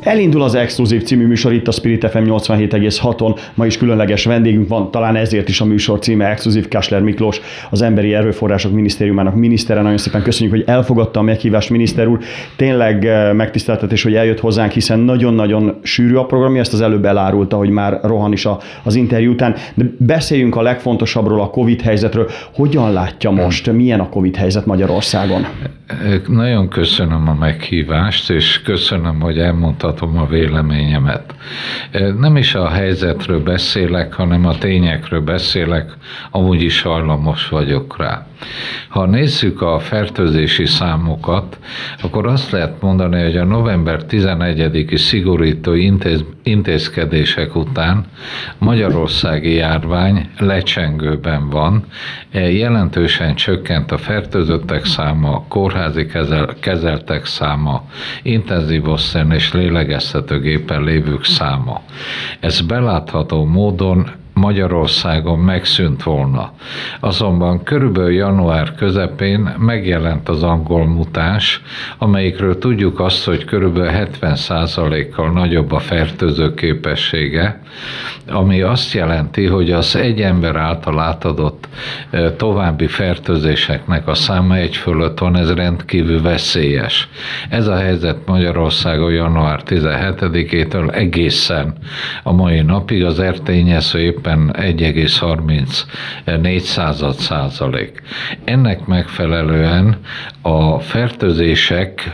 Elindul az Exkluzív című műsor itt a Spirit FM 87,6-on. Ma is különleges vendégünk van, talán ezért is a műsor címe Exkluzív Kásler Miklós, az Emberi Erőforrások Minisztériumának minisztere. Nagyon szépen köszönjük, hogy elfogadta a meghívást, miniszter úr. Tényleg eh, megtiszteltetés, hogy eljött hozzánk, hiszen nagyon-nagyon sűrű a programja, ezt az előbb elárulta, hogy már rohan is az interjú után. De beszéljünk a legfontosabbról, a Covid helyzetről. Hogyan látja most, milyen a Covid helyzet Magyarországon? Nagyon köszönöm a meghívást, és köszönöm, hogy elmondhatom a véleményemet. Nem is a helyzetről beszélek, hanem a tényekről beszélek, amúgy is hajlamos vagyok rá. Ha nézzük a fertőzési számokat, akkor azt lehet mondani, hogy a november 11-i szigorító intéz, intézkedések után Magyarországi járvány lecsengőben van, jelentősen csökkent a fertőzöttek száma, a kórházi kezel, kezeltek száma, intenzív osztályon és lélegeztetőgépen lévők száma. Ez belátható módon Magyarországon megszűnt volna. Azonban körülbelül január közepén megjelent az angol mutás, amelyikről tudjuk azt, hogy körülbelül 70%-kal nagyobb a fertőző képessége, ami azt jelenti, hogy az egy ember által átadott további fertőzéseknek a száma egy fölött van, ez rendkívül veszélyes. Ez a helyzet Magyarországon január 17-től egészen a mai napig az ertényező éppen éppen 1,34 század százalék. Ennek megfelelően a fertőzések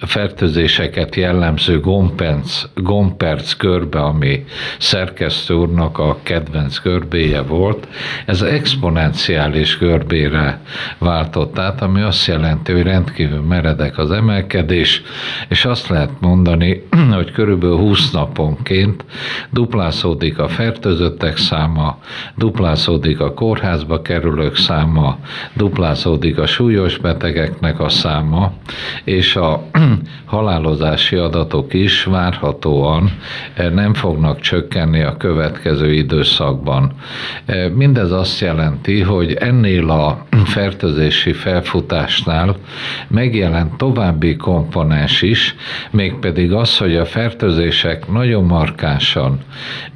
fertőzéseket jellemző gomperc, gomperc körbe, ami szerkesztő úrnak a kedvenc görbéje volt, ez exponenciális görbére váltott át, ami azt jelenti, hogy rendkívül meredek az emelkedés, és azt lehet mondani, hogy körülbelül 20 naponként duplázódik a fertőzöttek száma, duplázódik a kórházba kerülők száma, duplázódik a súlyos betegeknek a száma, és a halálozási adatok is várhatóan eh, nem fognak csökkenni a következő időszakban. Eh, mindez azt jelenti, hogy ennél a fertőzési felfutásnál megjelent további komponens is, mégpedig az, hogy a fertőzések nagyon markánsan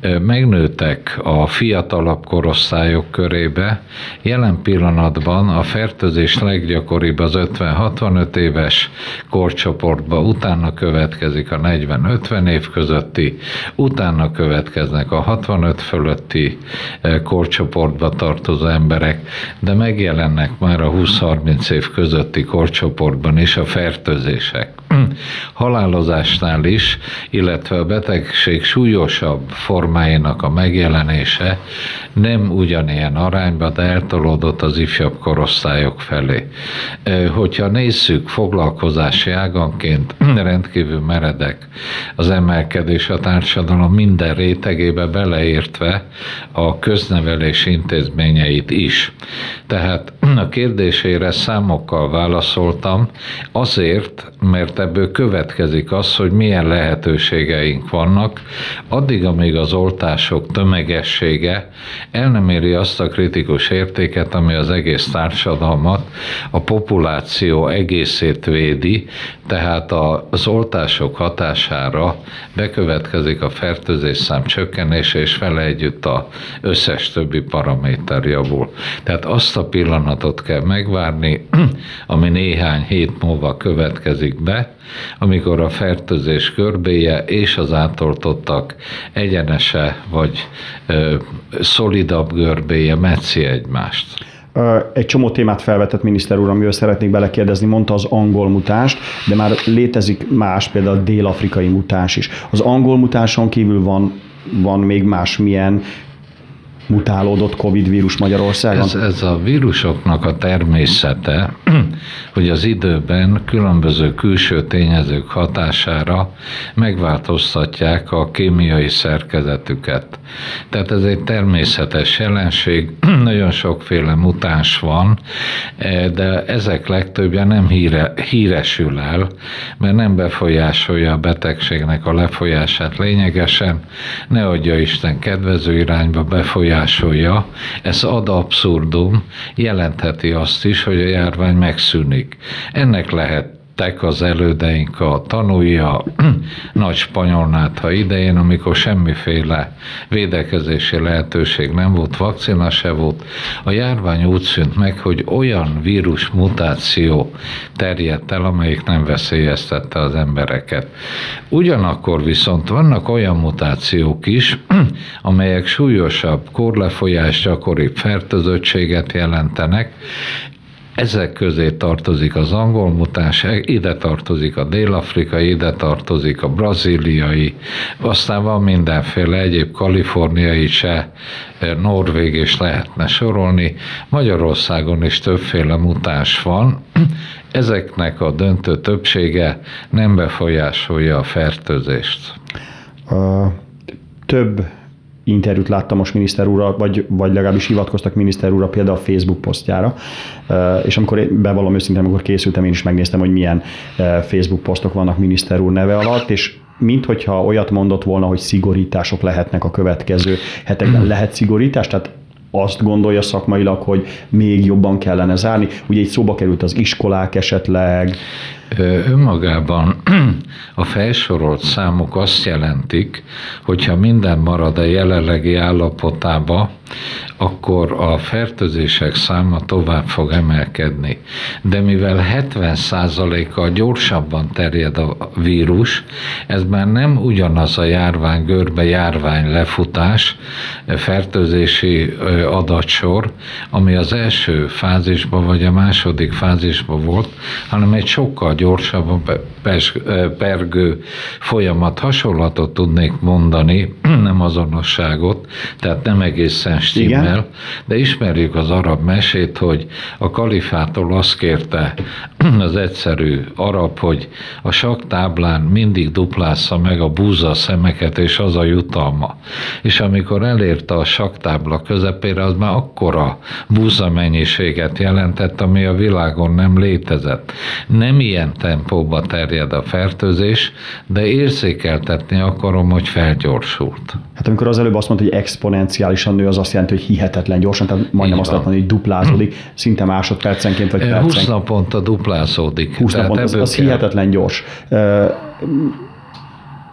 eh, megnőtek a fiatalabb korosztályok körébe. Jelen pillanatban a fertőzés leggyakoribb az 50-65 éves korcsoport csoportba, utána következik a 40-50 év közötti, utána következnek a 65 fölötti eh, korcsoportba tartozó emberek, de megjelennek már a 20-30 év közötti korcsoportban is a fertőzések. Halálozásnál is, illetve a betegség súlyosabb formáinak a megjelenése nem ugyanilyen arányban, de eltolódott az ifjabb korosztályok felé. Hogyha nézzük foglalkozási ágan, országonként rendkívül meredek az emelkedés a társadalom minden rétegébe beleértve a köznevelés intézményeit is. Tehát a kérdésére számokkal válaszoltam, azért, mert ebből következik az, hogy milyen lehetőségeink vannak, addig, amíg az oltások tömegessége el nem éri azt a kritikus értéket, ami az egész társadalmat, a populáció egészét védi, tehát az oltások hatására bekövetkezik a fertőzés szám csökkenése, és vele együtt a összes többi paraméter javul. Tehát azt a pillanatot kell megvárni, ami néhány hét múlva következik be, amikor a fertőzés körbéje és az átoltottak egyenese vagy ö, szolidabb görbéje metszi egymást. Egy csomó témát felvetett miniszter úr, amiről szeretnék belekérdezni, mondta az angol mutást, de már létezik más, például a dél-afrikai mutás is. Az angol mutáson kívül van, van még más milyen mutálódott Covid vírus Magyarországon? Ez, ez a vírusoknak a természete, hogy az időben különböző külső tényezők hatására megváltoztatják a kémiai szerkezetüket. Tehát ez egy természetes jelenség, nagyon sokféle mutáns van, de ezek legtöbbje nem híre, híresül el, mert nem befolyásolja a betegségnek a lefolyását lényegesen, ne adja Isten kedvező irányba befolyásolja, ez ad abszurdum, jelentheti azt is, hogy a járvány megszűnik. Ennek lehet lettek az elődeink a tanúja nagy spanyolnátha idején, amikor semmiféle védekezési lehetőség nem volt, vakcina se volt. A járvány úgy szűnt meg, hogy olyan vírus mutáció terjedt el, amelyik nem veszélyeztette az embereket. Ugyanakkor viszont vannak olyan mutációk is, amelyek súlyosabb korlefolyás, gyakoribb fertőzöttséget jelentenek, ezek közé tartozik az angol mutáns, ide tartozik a dél-afrikai, ide tartozik a brazíliai, aztán van mindenféle egyéb kaliforniai se, norvég is lehetne sorolni. Magyarországon is többféle mutáns van, ezeknek a döntő többsége nem befolyásolja a fertőzést. Uh, több interjút láttam most miniszter úrra, vagy, vagy legalábbis hivatkoztak miniszter úrra például a Facebook posztjára, és amikor én bevallom őszintén, amikor készültem, én is megnéztem, hogy milyen Facebook posztok vannak miniszter úr neve alatt, és mint hogyha olyat mondott volna, hogy szigorítások lehetnek a következő hetekben. Lehet szigorítás? Tehát azt gondolja szakmailag, hogy még jobban kellene zárni. Ugye egy szóba került az iskolák esetleg. Önmagában a felsorolt számok azt jelentik, hogyha minden marad a jelenlegi állapotába, akkor a fertőzések száma tovább fog emelkedni. De mivel 70%-kal gyorsabban terjed a vírus, ez már nem ugyanaz a járvány görbe járvány lefutás, fertőzési adatsor, ami az első fázisban vagy a második fázisban volt, hanem egy sokkal gyorsabban pergő folyamat. Hasonlatot tudnék mondani, nem azonosságot, tehát nem egészen stimmel, Igen? de ismerjük az arab mesét, hogy a kalifától azt kérte az egyszerű arab, hogy a saktáblán mindig duplázza meg a búza szemeket, és az a jutalma. És amikor elérte a saktábla közepére, az már akkora búza mennyiséget jelentett, ami a világon nem létezett. Nem ilyen tempóba terjed a fertőzés, de érzékeltetni akarom, hogy felgyorsult. Hát amikor az előbb azt mondta, hogy exponenciálisan nő, az azt jelenti, hogy hihetetlen gyorsan, tehát majdnem azt lehet mondani, hogy duplázódik, szinte másodpercenként vagy percenként. 20 naponta duplázódik. 20 naponta, az, az hihetetlen gyors.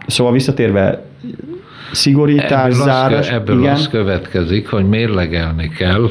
Szóval visszatérve szigorítás, ebből zárás. Az, ebből igen. az következik, hogy mérlegelni kell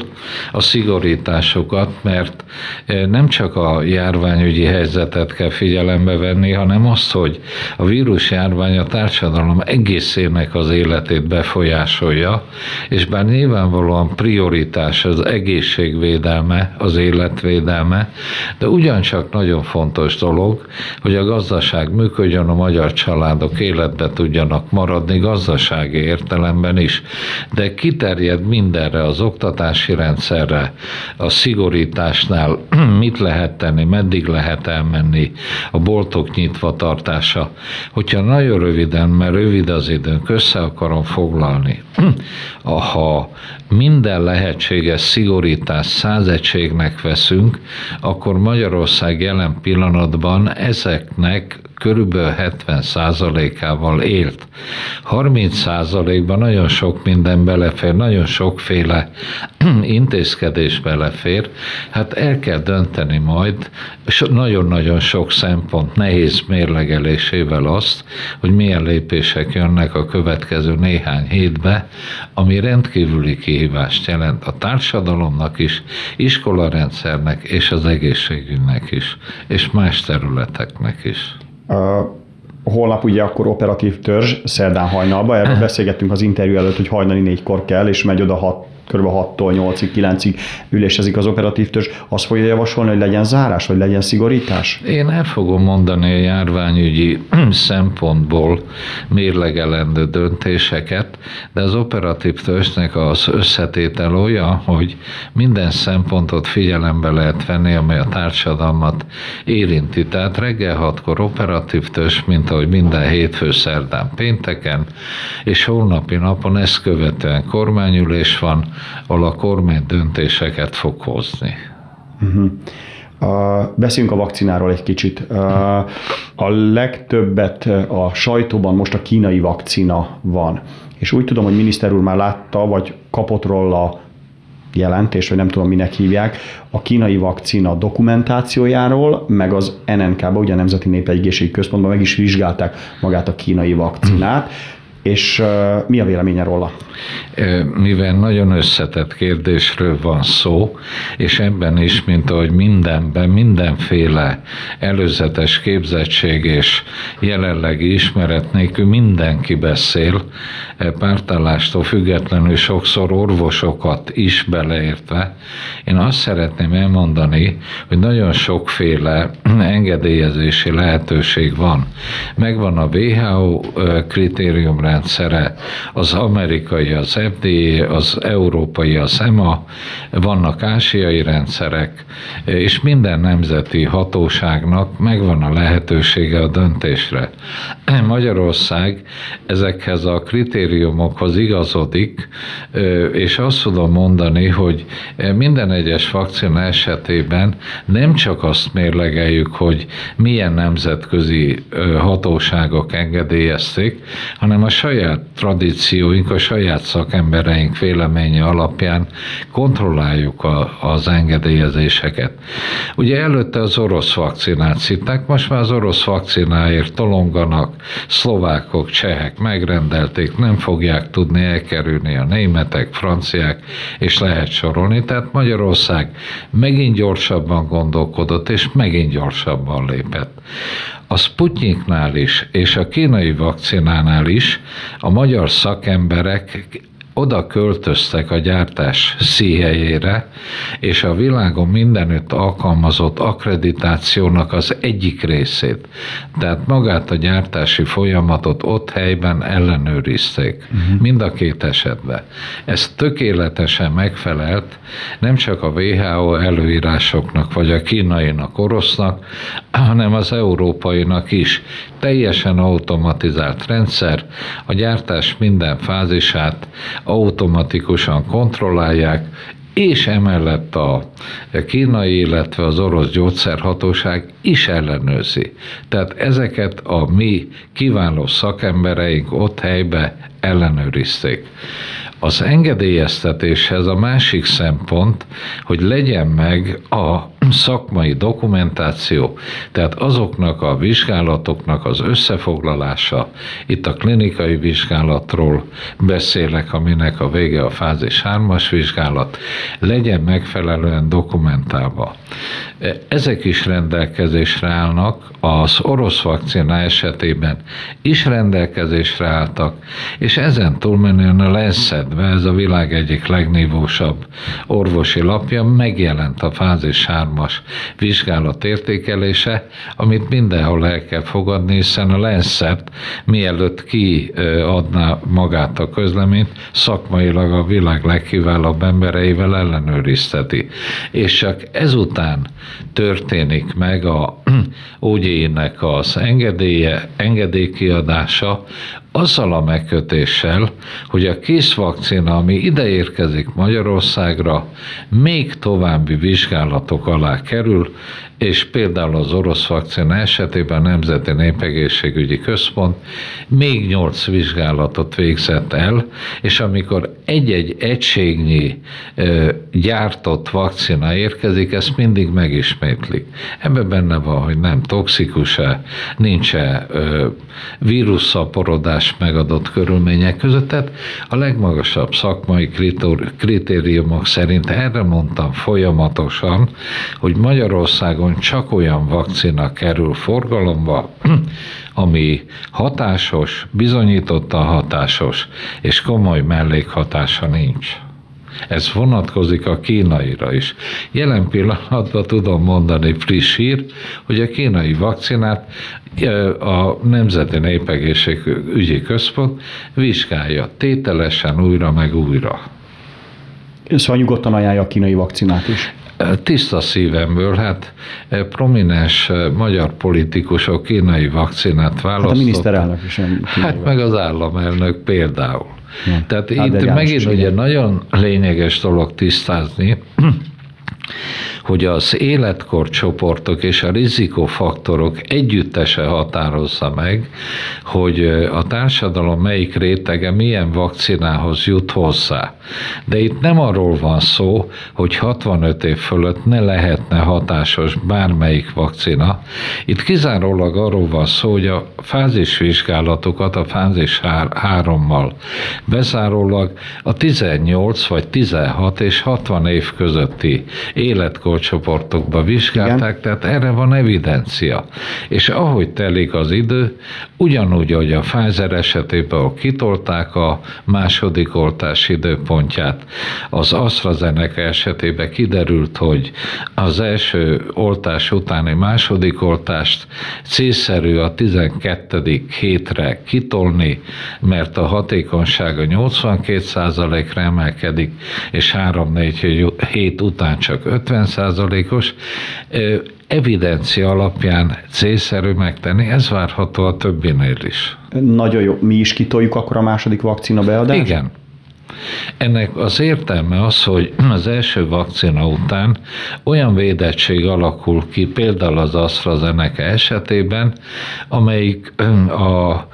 a szigorításokat, mert e, nem csak a járványügyi helyzetet kell figyelembe venni, hanem azt, hogy a vírus járvány a társadalom egészének az életét befolyásolja, és bár nyilvánvalóan prioritás az egészségvédelme, az életvédelme, de ugyancsak nagyon fontos dolog, hogy a gazdaság működjön, a magyar családok életbe tudjanak maradni, gazdaság gazdasági értelemben is, de kiterjed mindenre, az oktatási rendszerre, a szigorításnál mit lehet tenni, meddig lehet elmenni, a boltok nyitva tartása. Hogyha nagyon röviden, mert rövid az időnk, össze akarom foglalni, ha minden lehetséges szigorítás százegységnek veszünk, akkor Magyarország jelen pillanatban ezeknek körülbelül 70%-ával élt. 30%-ban nagyon sok minden belefér, nagyon sokféle intézkedés belefér, hát el kell dönteni majd, nagyon-nagyon sok szempont nehéz mérlegelésével azt, hogy milyen lépések jönnek a következő néhány hétbe, ami rendkívüli kihívást jelent a társadalomnak is, iskolarendszernek és az egészségügynek is, és más területeknek is. Uh, holnap ugye akkor operatív törzs, szerdán hajnalba, erről beszélgettünk az interjú előtt, hogy hajnali négykor kell, és megy oda hat kb. 6-tól 8-ig, 9-ig ülésezik az operatív törzs, azt fogja javasolni, hogy legyen zárás, vagy legyen szigorítás? Én el fogom mondani a járványügyi szempontból mérlegelendő döntéseket, de az operatív törzsnek az összetétel olyan, hogy minden szempontot figyelembe lehet venni, amely a társadalmat érinti. Tehát reggel hatkor operatív törzs, mint ahogy minden hétfő, szerdán, pénteken, és holnapi napon ezt követően kormányülés van, ahol a kormány döntéseket fog hozni. Uh-huh. Uh, beszéljünk a vakcináról egy kicsit. Uh, a legtöbbet a sajtóban most a kínai vakcina van. És úgy tudom, hogy miniszter úr már látta, vagy kapott róla jelentés, vagy nem tudom, minek hívják, a kínai vakcina dokumentációjáról, meg az NNK-ba, ugye a Nemzeti Népegészségügyi Központban meg is vizsgálták magát a kínai vakcinát. És mi a véleménye róla? Mivel nagyon összetett kérdésről van szó, és ebben is, mint ahogy mindenben, mindenféle előzetes képzettség és jelenlegi ismeret nélkül mindenki beszél, pártállástól függetlenül sokszor orvosokat is beleértve. Én azt szeretném elmondani, hogy nagyon sokféle engedélyezési lehetőség van. Megvan a WHO kritériumrendszere, az amerikai, az FDA, az európai, az EMA, vannak ázsiai rendszerek, és minden nemzeti hatóságnak megvan a lehetősége a döntésre. Magyarország ezekhez a kritériumokhoz igazodik, és azt tudom mondani, hogy minden egyes vakcina esetében nem csak azt mérlegeljük, hogy milyen nemzetközi hatóságok engedélyezték, hanem a saját tradícióink, a saját szakembereink véleménye alapján kontrolláljuk a, az engedélyezéseket. Ugye előtte az orosz vakcinát szitták, most már az orosz vakcináért tolonganak, szlovákok, csehek megrendelték, nem fogják tudni elkerülni a németek, franciák, és lehet sorolni. Tehát Magyarország megint gyorsabban gondolkodott, és megint gyorsabban lépett. A Sputniknál is, és a kínai vakcinánál is a magyar szakemberek oda költöztek a gyártás szíhelyére, és a világon mindenütt alkalmazott akkreditációnak az egyik részét, tehát magát a gyártási folyamatot ott helyben ellenőrizték, uh-huh. mind a két esetben. Ez tökéletesen megfelelt nem csak a WHO előírásoknak, vagy a kínainak, orosznak, hanem az európainak is. Teljesen automatizált rendszer, a gyártás minden fázisát automatikusan kontrollálják, és emellett a kínai, illetve az orosz gyógyszerhatóság is ellenőrzi. Tehát ezeket a mi kiváló szakembereink ott helybe ellenőrizték. Az engedélyeztetéshez a másik szempont, hogy legyen meg a szakmai dokumentáció, tehát azoknak a vizsgálatoknak az összefoglalása, itt a klinikai vizsgálatról beszélek, aminek a vége a fázis 3-as vizsgálat, legyen megfelelően dokumentálva. Ezek is rendelkezésre állnak, az orosz vakcina esetében is rendelkezésre álltak, és ezen túlmenően a Lancetbe, ez a világ egyik legnívósabb orvosi lapja, megjelent a fázis 3-as vizsgálat értékelése, amit mindenhol el kell fogadni, hiszen a Lancet mielőtt kiadná magát a közleményt, szakmailag a világ legkiválóbb embereivel ellenőrizteti. És csak ezután történik meg a OGI-nek az engedélye, engedélykiadása, azzal a megkötéssel, hogy a kész vakcina, ami ide érkezik Magyarországra, még további vizsgálatok alá kerül, és például az orosz vakcina esetében a Nemzeti Népegészségügyi Központ még nyolc vizsgálatot végzett el, és amikor egy-egy egységnyi gyártott vakcina érkezik, ezt mindig megismétlik. Ebben benne van, hogy nem toxikus-e, nincs-e vírusszaporodás megadott körülmények között, tehát a legmagasabb szakmai kritériumok szerint erre mondtam folyamatosan, hogy Magyarországon Magyarországon csak olyan vakcina kerül forgalomba, ami hatásos, bizonyítottan hatásos, és komoly mellékhatása nincs. Ez vonatkozik a kínaira is. Jelen pillanatban tudom mondani friss hír, hogy a kínai vakcinát a Nemzeti Népegészségügyi Központ vizsgálja tételesen újra meg újra. Szóval nyugodtan ajánlja a kínai vakcinát is. Tiszta szívemből, hát prominens magyar politikusok kínai vakcinát választottak. Hát a miniszterelnök is. Hát meg az államelnök például. Ja. Tehát hát itt megint ugye nagyon lényeges dolog tisztázni, hogy az életkorcsoportok és a rizikofaktorok együttese határozza meg, hogy a társadalom melyik rétege milyen vakcinához jut hozzá. De itt nem arról van szó, hogy 65 év fölött ne lehetne hatásos bármelyik vakcina. Itt kizárólag arról van szó, hogy a fázisvizsgálatokat a fázis 3-mal bezárólag a 18 vagy 16 és 60 év közötti életkor csoportokba vizsgálták, Igen. tehát erre van evidencia. És ahogy telik az idő, ugyanúgy, hogy a Pfizer esetében, ahol kitolták a második oltás időpontját, az AstraZeneca esetében kiderült, hogy az első oltás utáni második oltást célszerű a 12. hétre kitolni, mert a hatékonysága 82%-ra emelkedik, és 3-4 hét után csak 50 százalékos, evidencia alapján célszerű megtenni, ez várható a többinél is. Nagyon jó. Mi is kitoljuk akkor a második vakcina beadást? Igen. Ennek az értelme az, hogy az első vakcina után olyan védettség alakul ki, például az AstraZeneca esetében, amelyik a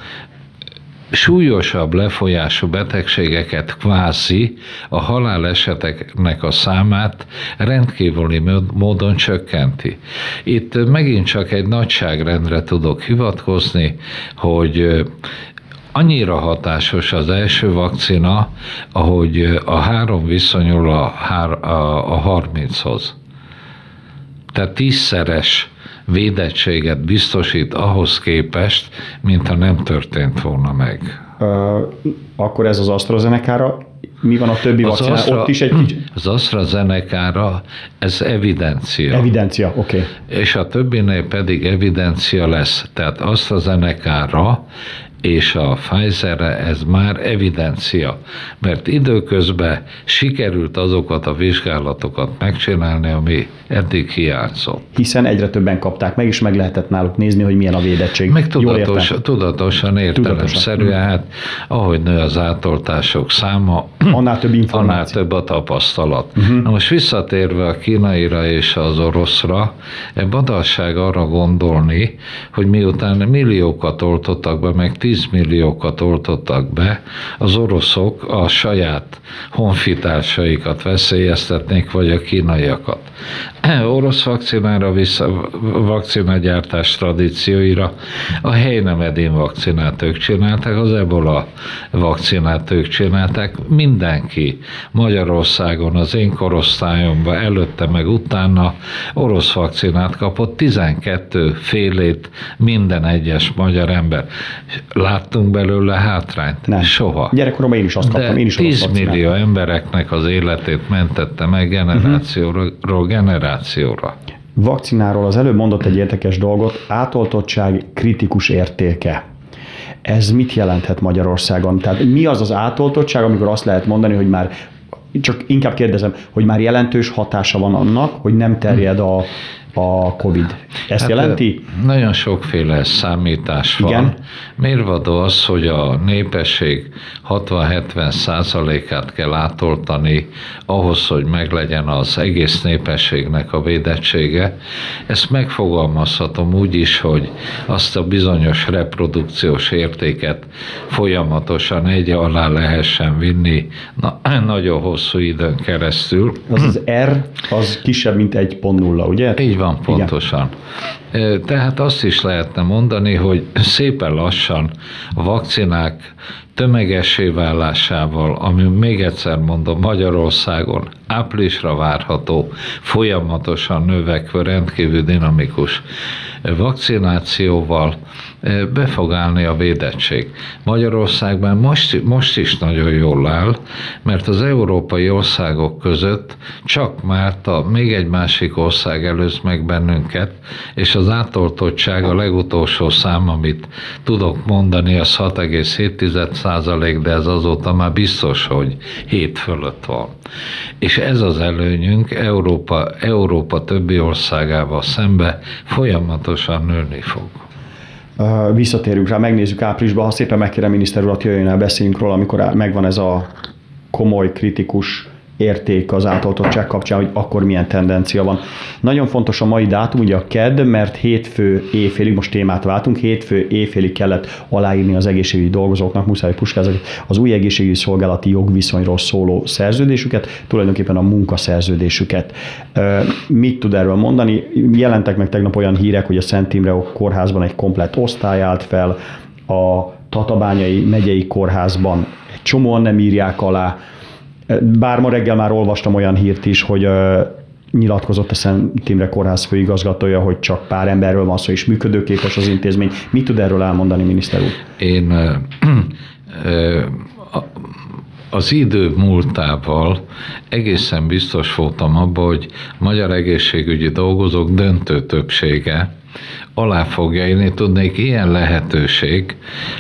súlyosabb lefolyású betegségeket kvázi a haláleseteknek a számát rendkívüli módon csökkenti. Itt megint csak egy nagyságrendre tudok hivatkozni, hogy annyira hatásos az első vakcina, ahogy a három viszonyul a, a, a 30-hoz. Tehát tízszeres védettséget biztosít ahhoz képest, mintha nem történt volna meg. Uh, akkor ez az AstraZeneca-ra mi van a többi vakcina? Astra, Ott is egy kicsit... Az AstraZeneca-ra ez evidencia. Evidencia, oké. Okay. És a többinél pedig evidencia lesz. Tehát AstraZeneca-ra és a Pfizerre ez már evidencia, mert időközben sikerült azokat a vizsgálatokat megcsinálni, ami eddig hiányzott. Hiszen egyre többen kapták meg, és meg lehetett náluk nézni, hogy milyen a védettség. Meg tudatos, tudatosan, értelemszerűen, hát ahogy nő az átoltások száma, annál több információ. Annál több a tapasztalat. Uh-huh. Na most visszatérve a kínaira és az oroszra, badalság arra gondolni, hogy miután milliókat oltottak be, meg tíz 10 milliókat oltottak be, az oroszok a saját honfitársaikat veszélyeztetnék, vagy a kínaiakat. Orosz vakcinára vissza, vakcinagyártás tradícióira a Heinemedin vakcinát ők csinálták, az ebola vakcinát ők csinálták, mindenki Magyarországon, az én korosztályomban, előtte meg utána orosz vakcinát kapott, 12 félét minden egyes magyar ember láttunk belőle hátrányt? Nem. Soha. Gyerekkoromban én is azt kaptam, én is 10 millió embereknek az életét mentette meg generációról uh-huh. generációra. Vakcináról az előbb mondott egy érdekes dolgot, átoltottság kritikus értéke. Ez mit jelenthet Magyarországon? Tehát mi az az átoltottság, amikor azt lehet mondani, hogy már csak inkább kérdezem, hogy már jelentős hatása van annak, hogy nem terjed a, a COVID. Ezt hát jelenti? Nagyon sokféle számítás van. Igen. Mérvadó az, hogy a népesség 60-70 százalékát kell átoltani ahhoz, hogy meglegyen az egész népességnek a védettsége. Ezt megfogalmazhatom úgy is, hogy azt a bizonyos reprodukciós értéket folyamatosan egy alá lehessen vinni na, nagyon hosszú időn keresztül. Az az R, az kisebb, mint 1.0, ugye? Így van van, pontosan. Igen. Tehát azt is lehetne mondani, hogy szépen lassan a vakcinák tömegessé válásával, ami még egyszer mondom Magyarországon áprilisra várható, folyamatosan növekvő, rendkívül dinamikus vakcinációval be fog állni a védettség. Magyarországban most, most is nagyon jól áll, mert az európai országok között csak Málta, még egy másik ország előz meg bennünket, és az átoltottság a legutolsó szám, amit tudok mondani, az 6,7 százalék, de ez azóta már biztos, hogy 7 fölött van. És ez az előnyünk Európa, Európa többi országával szembe folyamatosan nőni fog. Visszatérünk rá, megnézzük áprilisban, ha szépen megkérem miniszter urat, jöjjön el, beszéljünk róla, amikor megvan ez a komoly, kritikus érték az átoltottság kapcsán, hogy akkor milyen tendencia van. Nagyon fontos a mai dátum, ugye a KED, mert hétfő éjfélig, most témát váltunk, hétfő éjfélig kellett aláírni az egészségügyi dolgozóknak, Muszáj Puskázak, az új egészségügyi szolgálati jogviszonyról szóló szerződésüket, tulajdonképpen a munkaszerződésüket. Mit tud erről mondani? Jelentek meg tegnap olyan hírek, hogy a Szent Imre kórházban egy komplett osztály állt fel, a Tatabányai megyei kórházban egy csomóan nem írják alá, bár ma reggel már olvastam olyan hírt is, hogy nyilatkozott a Szent Imre Kórház főigazgatója, hogy csak pár emberről van szó, és működőképes az intézmény. Mit tud erről elmondani, miniszter úr? Én az idő múltával egészen biztos voltam abban, hogy magyar egészségügyi dolgozók döntő többsége alá fogja írni. Tudnék ilyen lehetőség,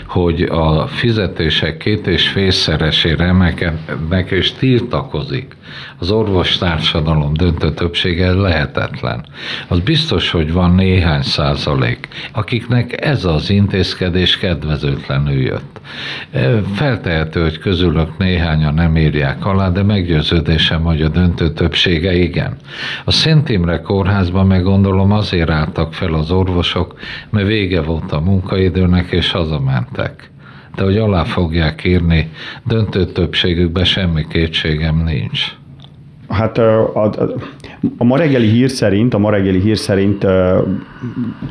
hogy a fizetések két és félszeresére emelkednek és tiltakozik. Az orvostársadalom döntő többsége lehetetlen. Az biztos, hogy van néhány százalék, akiknek ez az intézkedés kedvezőtlenül jött. Feltehető, hogy közülök néhányan nem írják alá, de meggyőződésem, hogy a döntő többsége igen. A Szent Imre kórházban meg gondolom azért álltak fel az orvosok, mert vége volt a munkaidőnek, és hazamentek. De hogy alá fogják írni, döntő többségükben semmi kétségem nincs. Hát a, a, a ma reggeli hír szerint, a ma reggeli hír szerint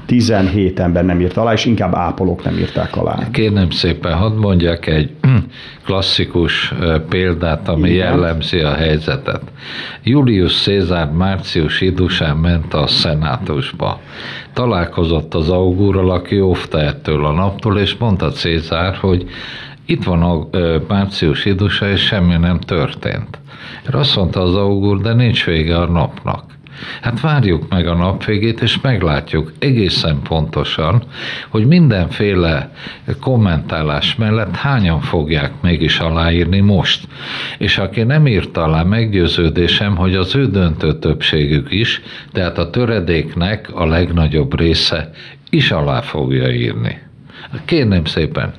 17 ember nem írt alá, és inkább ápolók nem írták alá. Kérnem szépen, hadd mondjak egy klasszikus példát, ami Igen. jellemzi a helyzetet. Julius Cézár március idusán ment a szenátusba. Találkozott az augúrral, aki óvta ettől a naptól, és mondta Cézár, hogy itt van a március idusa, és semmi nem történt. Erre azt mondta az augur, de nincs vége a napnak. Hát várjuk meg a nap végét, és meglátjuk egészen pontosan, hogy mindenféle kommentálás mellett hányan fogják mégis aláírni most. És aki nem írt alá, meggyőződésem, hogy az ő döntő többségük is, tehát a töredéknek a legnagyobb része is alá fogja írni. Kérném szépen,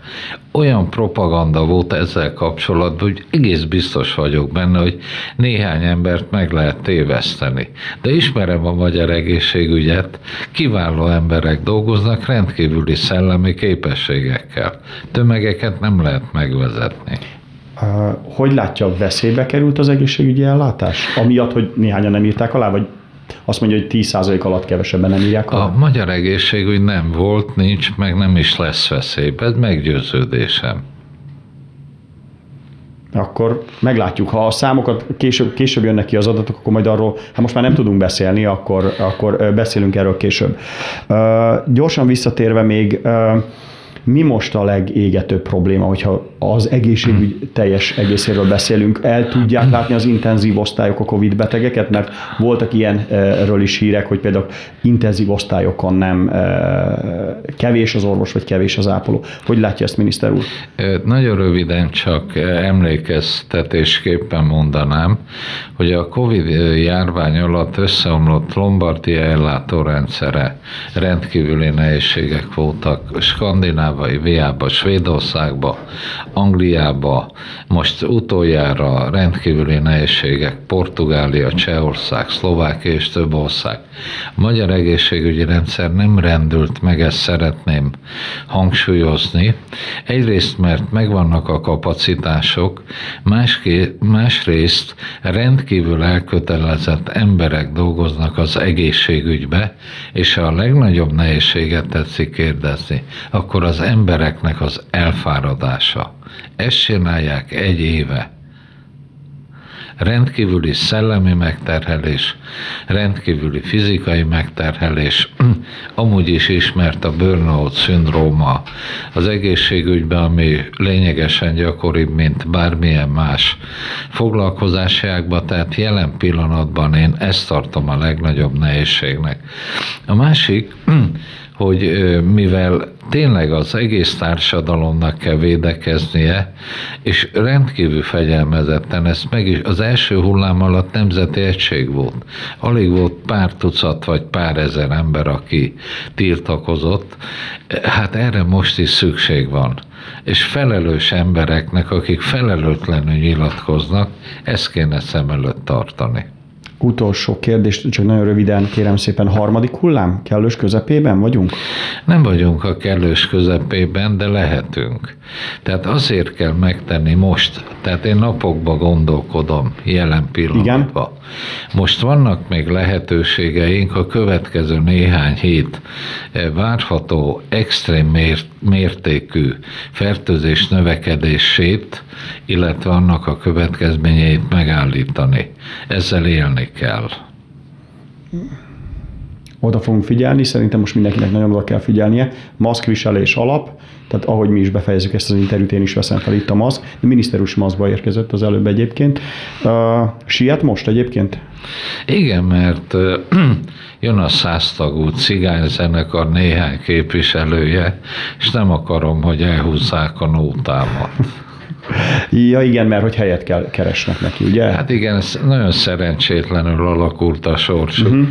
olyan propaganda volt ezzel kapcsolatban, hogy egész biztos vagyok benne, hogy néhány embert meg lehet téveszteni. De ismerem a magyar egészségügyet, kiváló emberek dolgoznak rendkívüli szellemi képességekkel. Tömegeket nem lehet megvezetni. Hogy látja, veszélybe került az egészségügyi ellátás? Amiatt, hogy néhányan nem írták alá, vagy azt mondja, hogy 10% alatt kevesebben nem írják alá? A magyar egészségügy nem volt, nincs, meg nem is lesz veszély. Ez meggyőződésem. Akkor meglátjuk. Ha a számokat később, később jönnek ki az adatok, akkor majd arról, ha most már nem tudunk beszélni, akkor, akkor beszélünk erről később. Uh, gyorsan visszatérve még, uh, mi most a legégetőbb probléma, hogyha az egészségügy teljes egészéről beszélünk? El tudják látni az intenzív osztályok a COVID betegeket? Mert voltak ilyenről is hírek, hogy például intenzív osztályokon nem kevés az orvos, vagy kevés az ápoló. Hogy látja ezt, miniszter úr? Nagyon röviden csak emlékeztetésképpen mondanám, hogy a COVID járvány alatt összeomlott Lombardia ellátórendszere rendkívüli nehézségek voltak. Skandináv Skandináviába, Svédországba, Angliába, most utoljára rendkívüli nehézségek, Portugália, Csehország, Szlovákia és több ország. A magyar egészségügyi rendszer nem rendült meg, ezt szeretném hangsúlyozni. Egyrészt, mert megvannak a kapacitások, máské, másrészt rendkívül elkötelezett emberek dolgoznak az egészségügybe, és a legnagyobb nehézséget tetszik kérdezni, akkor az embereknek az elfáradása. Ezt csinálják egy éve. rendkívüli szellemi megterhelés, rendkívüli fizikai megterhelés, amúgy is ismert a burnout szindróma az egészségügyben, ami lényegesen gyakoribb, mint bármilyen más foglalkozási ágban, tehát jelen pillanatban én ezt tartom a legnagyobb nehézségnek. A másik, hogy mivel tényleg az egész társadalomnak kell védekeznie, és rendkívül fegyelmezetten, ezt meg is az első hullám alatt nemzeti egység volt. Alig volt pár tucat vagy pár ezer ember, aki tiltakozott. Hát erre most is szükség van. És felelős embereknek, akik felelőtlenül nyilatkoznak, ezt kéne szem előtt tartani utolsó kérdés, csak nagyon röviden kérem szépen, harmadik hullám? Kellős közepében vagyunk? Nem vagyunk a kellős közepében, de lehetünk. Tehát azért kell megtenni most, tehát én napokba gondolkodom jelen pillanatban. Igen? Most vannak még lehetőségeink a következő néhány hét várható extrém mértékű fertőzés növekedését, illetve annak a következményeit megállítani. Ezzel élni kell. Oda fogunk figyelni, szerintem most mindenkinek nagyon oda kell figyelnie. Maszkviselés alap, tehát ahogy mi is befejezzük ezt az interjút, én is veszem fel itt a maszk. De miniszter úr maszkba érkezett az előbb egyébként. Uh, siet most egyébként? Igen, mert uh, jön a száztagú cigányzenekar néhány képviselője, és nem akarom, hogy elhúzzák a nótámat. Ja igen, mert hogy helyet kell, keresnek neki, ugye? Hát igen, nagyon szerencsétlenül alakult a sors. Uh-huh.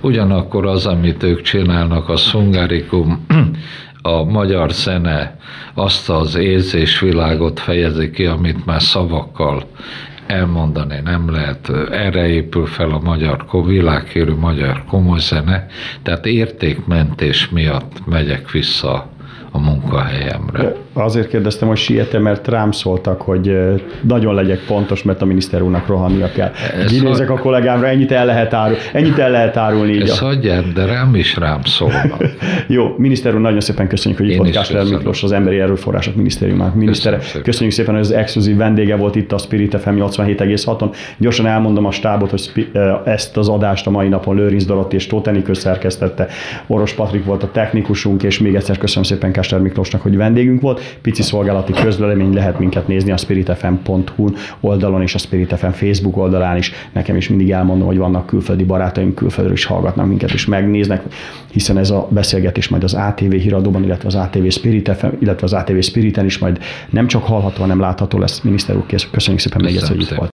Ugyanakkor az, amit ők csinálnak, a szungarikum, a magyar zene azt az érzésvilágot fejezi ki, amit már szavakkal elmondani nem lehet. Erre épül fel a magyar, világhírű magyar komoly zene, tehát értékmentés miatt megyek vissza a munkahelyemre. Azért kérdeztem, hogy siete, mert rám szóltak, hogy nagyon legyek pontos, mert a miniszter úrnak rohannia kell. Kinézek a kollégámra, ennyit el lehet, árul, ennyit el lehet árulni. Így Ezt hagyját, de rám is rám szólnak. Jó, miniszter úr, nagyon szépen köszönjük, hogy itt volt Kásler Miklós, az Emberi Erőforrások Minisztériumának minisztere. Köszönjük szépen, hogy az exkluzív vendége volt itt a Spirit FM 87,6-on. Gyorsan elmondom a stábot, hogy ezt az adást a mai napon Lőrinc Dorotti és Tóth Enikő szerkesztette. Oros Patrik volt a technikusunk, és még egyszer köszönöm szépen Kásler Miklósnak, hogy vendégünk volt. Pici szolgálati közvélemény lehet minket nézni a spiritfm.hu oldalon és a Spirit FM Facebook oldalán is. Nekem is mindig elmondom, hogy vannak külföldi barátaim, külföldről is hallgatnak minket és megnéznek, hiszen ez a beszélgetés majd az ATV híradóban, illetve az ATV Spirit FM, illetve az ATV Spiriten is majd nem csak hallható, hanem látható lesz. Miniszter úr, köszönjük szépen még egyszer, hogy itt volt.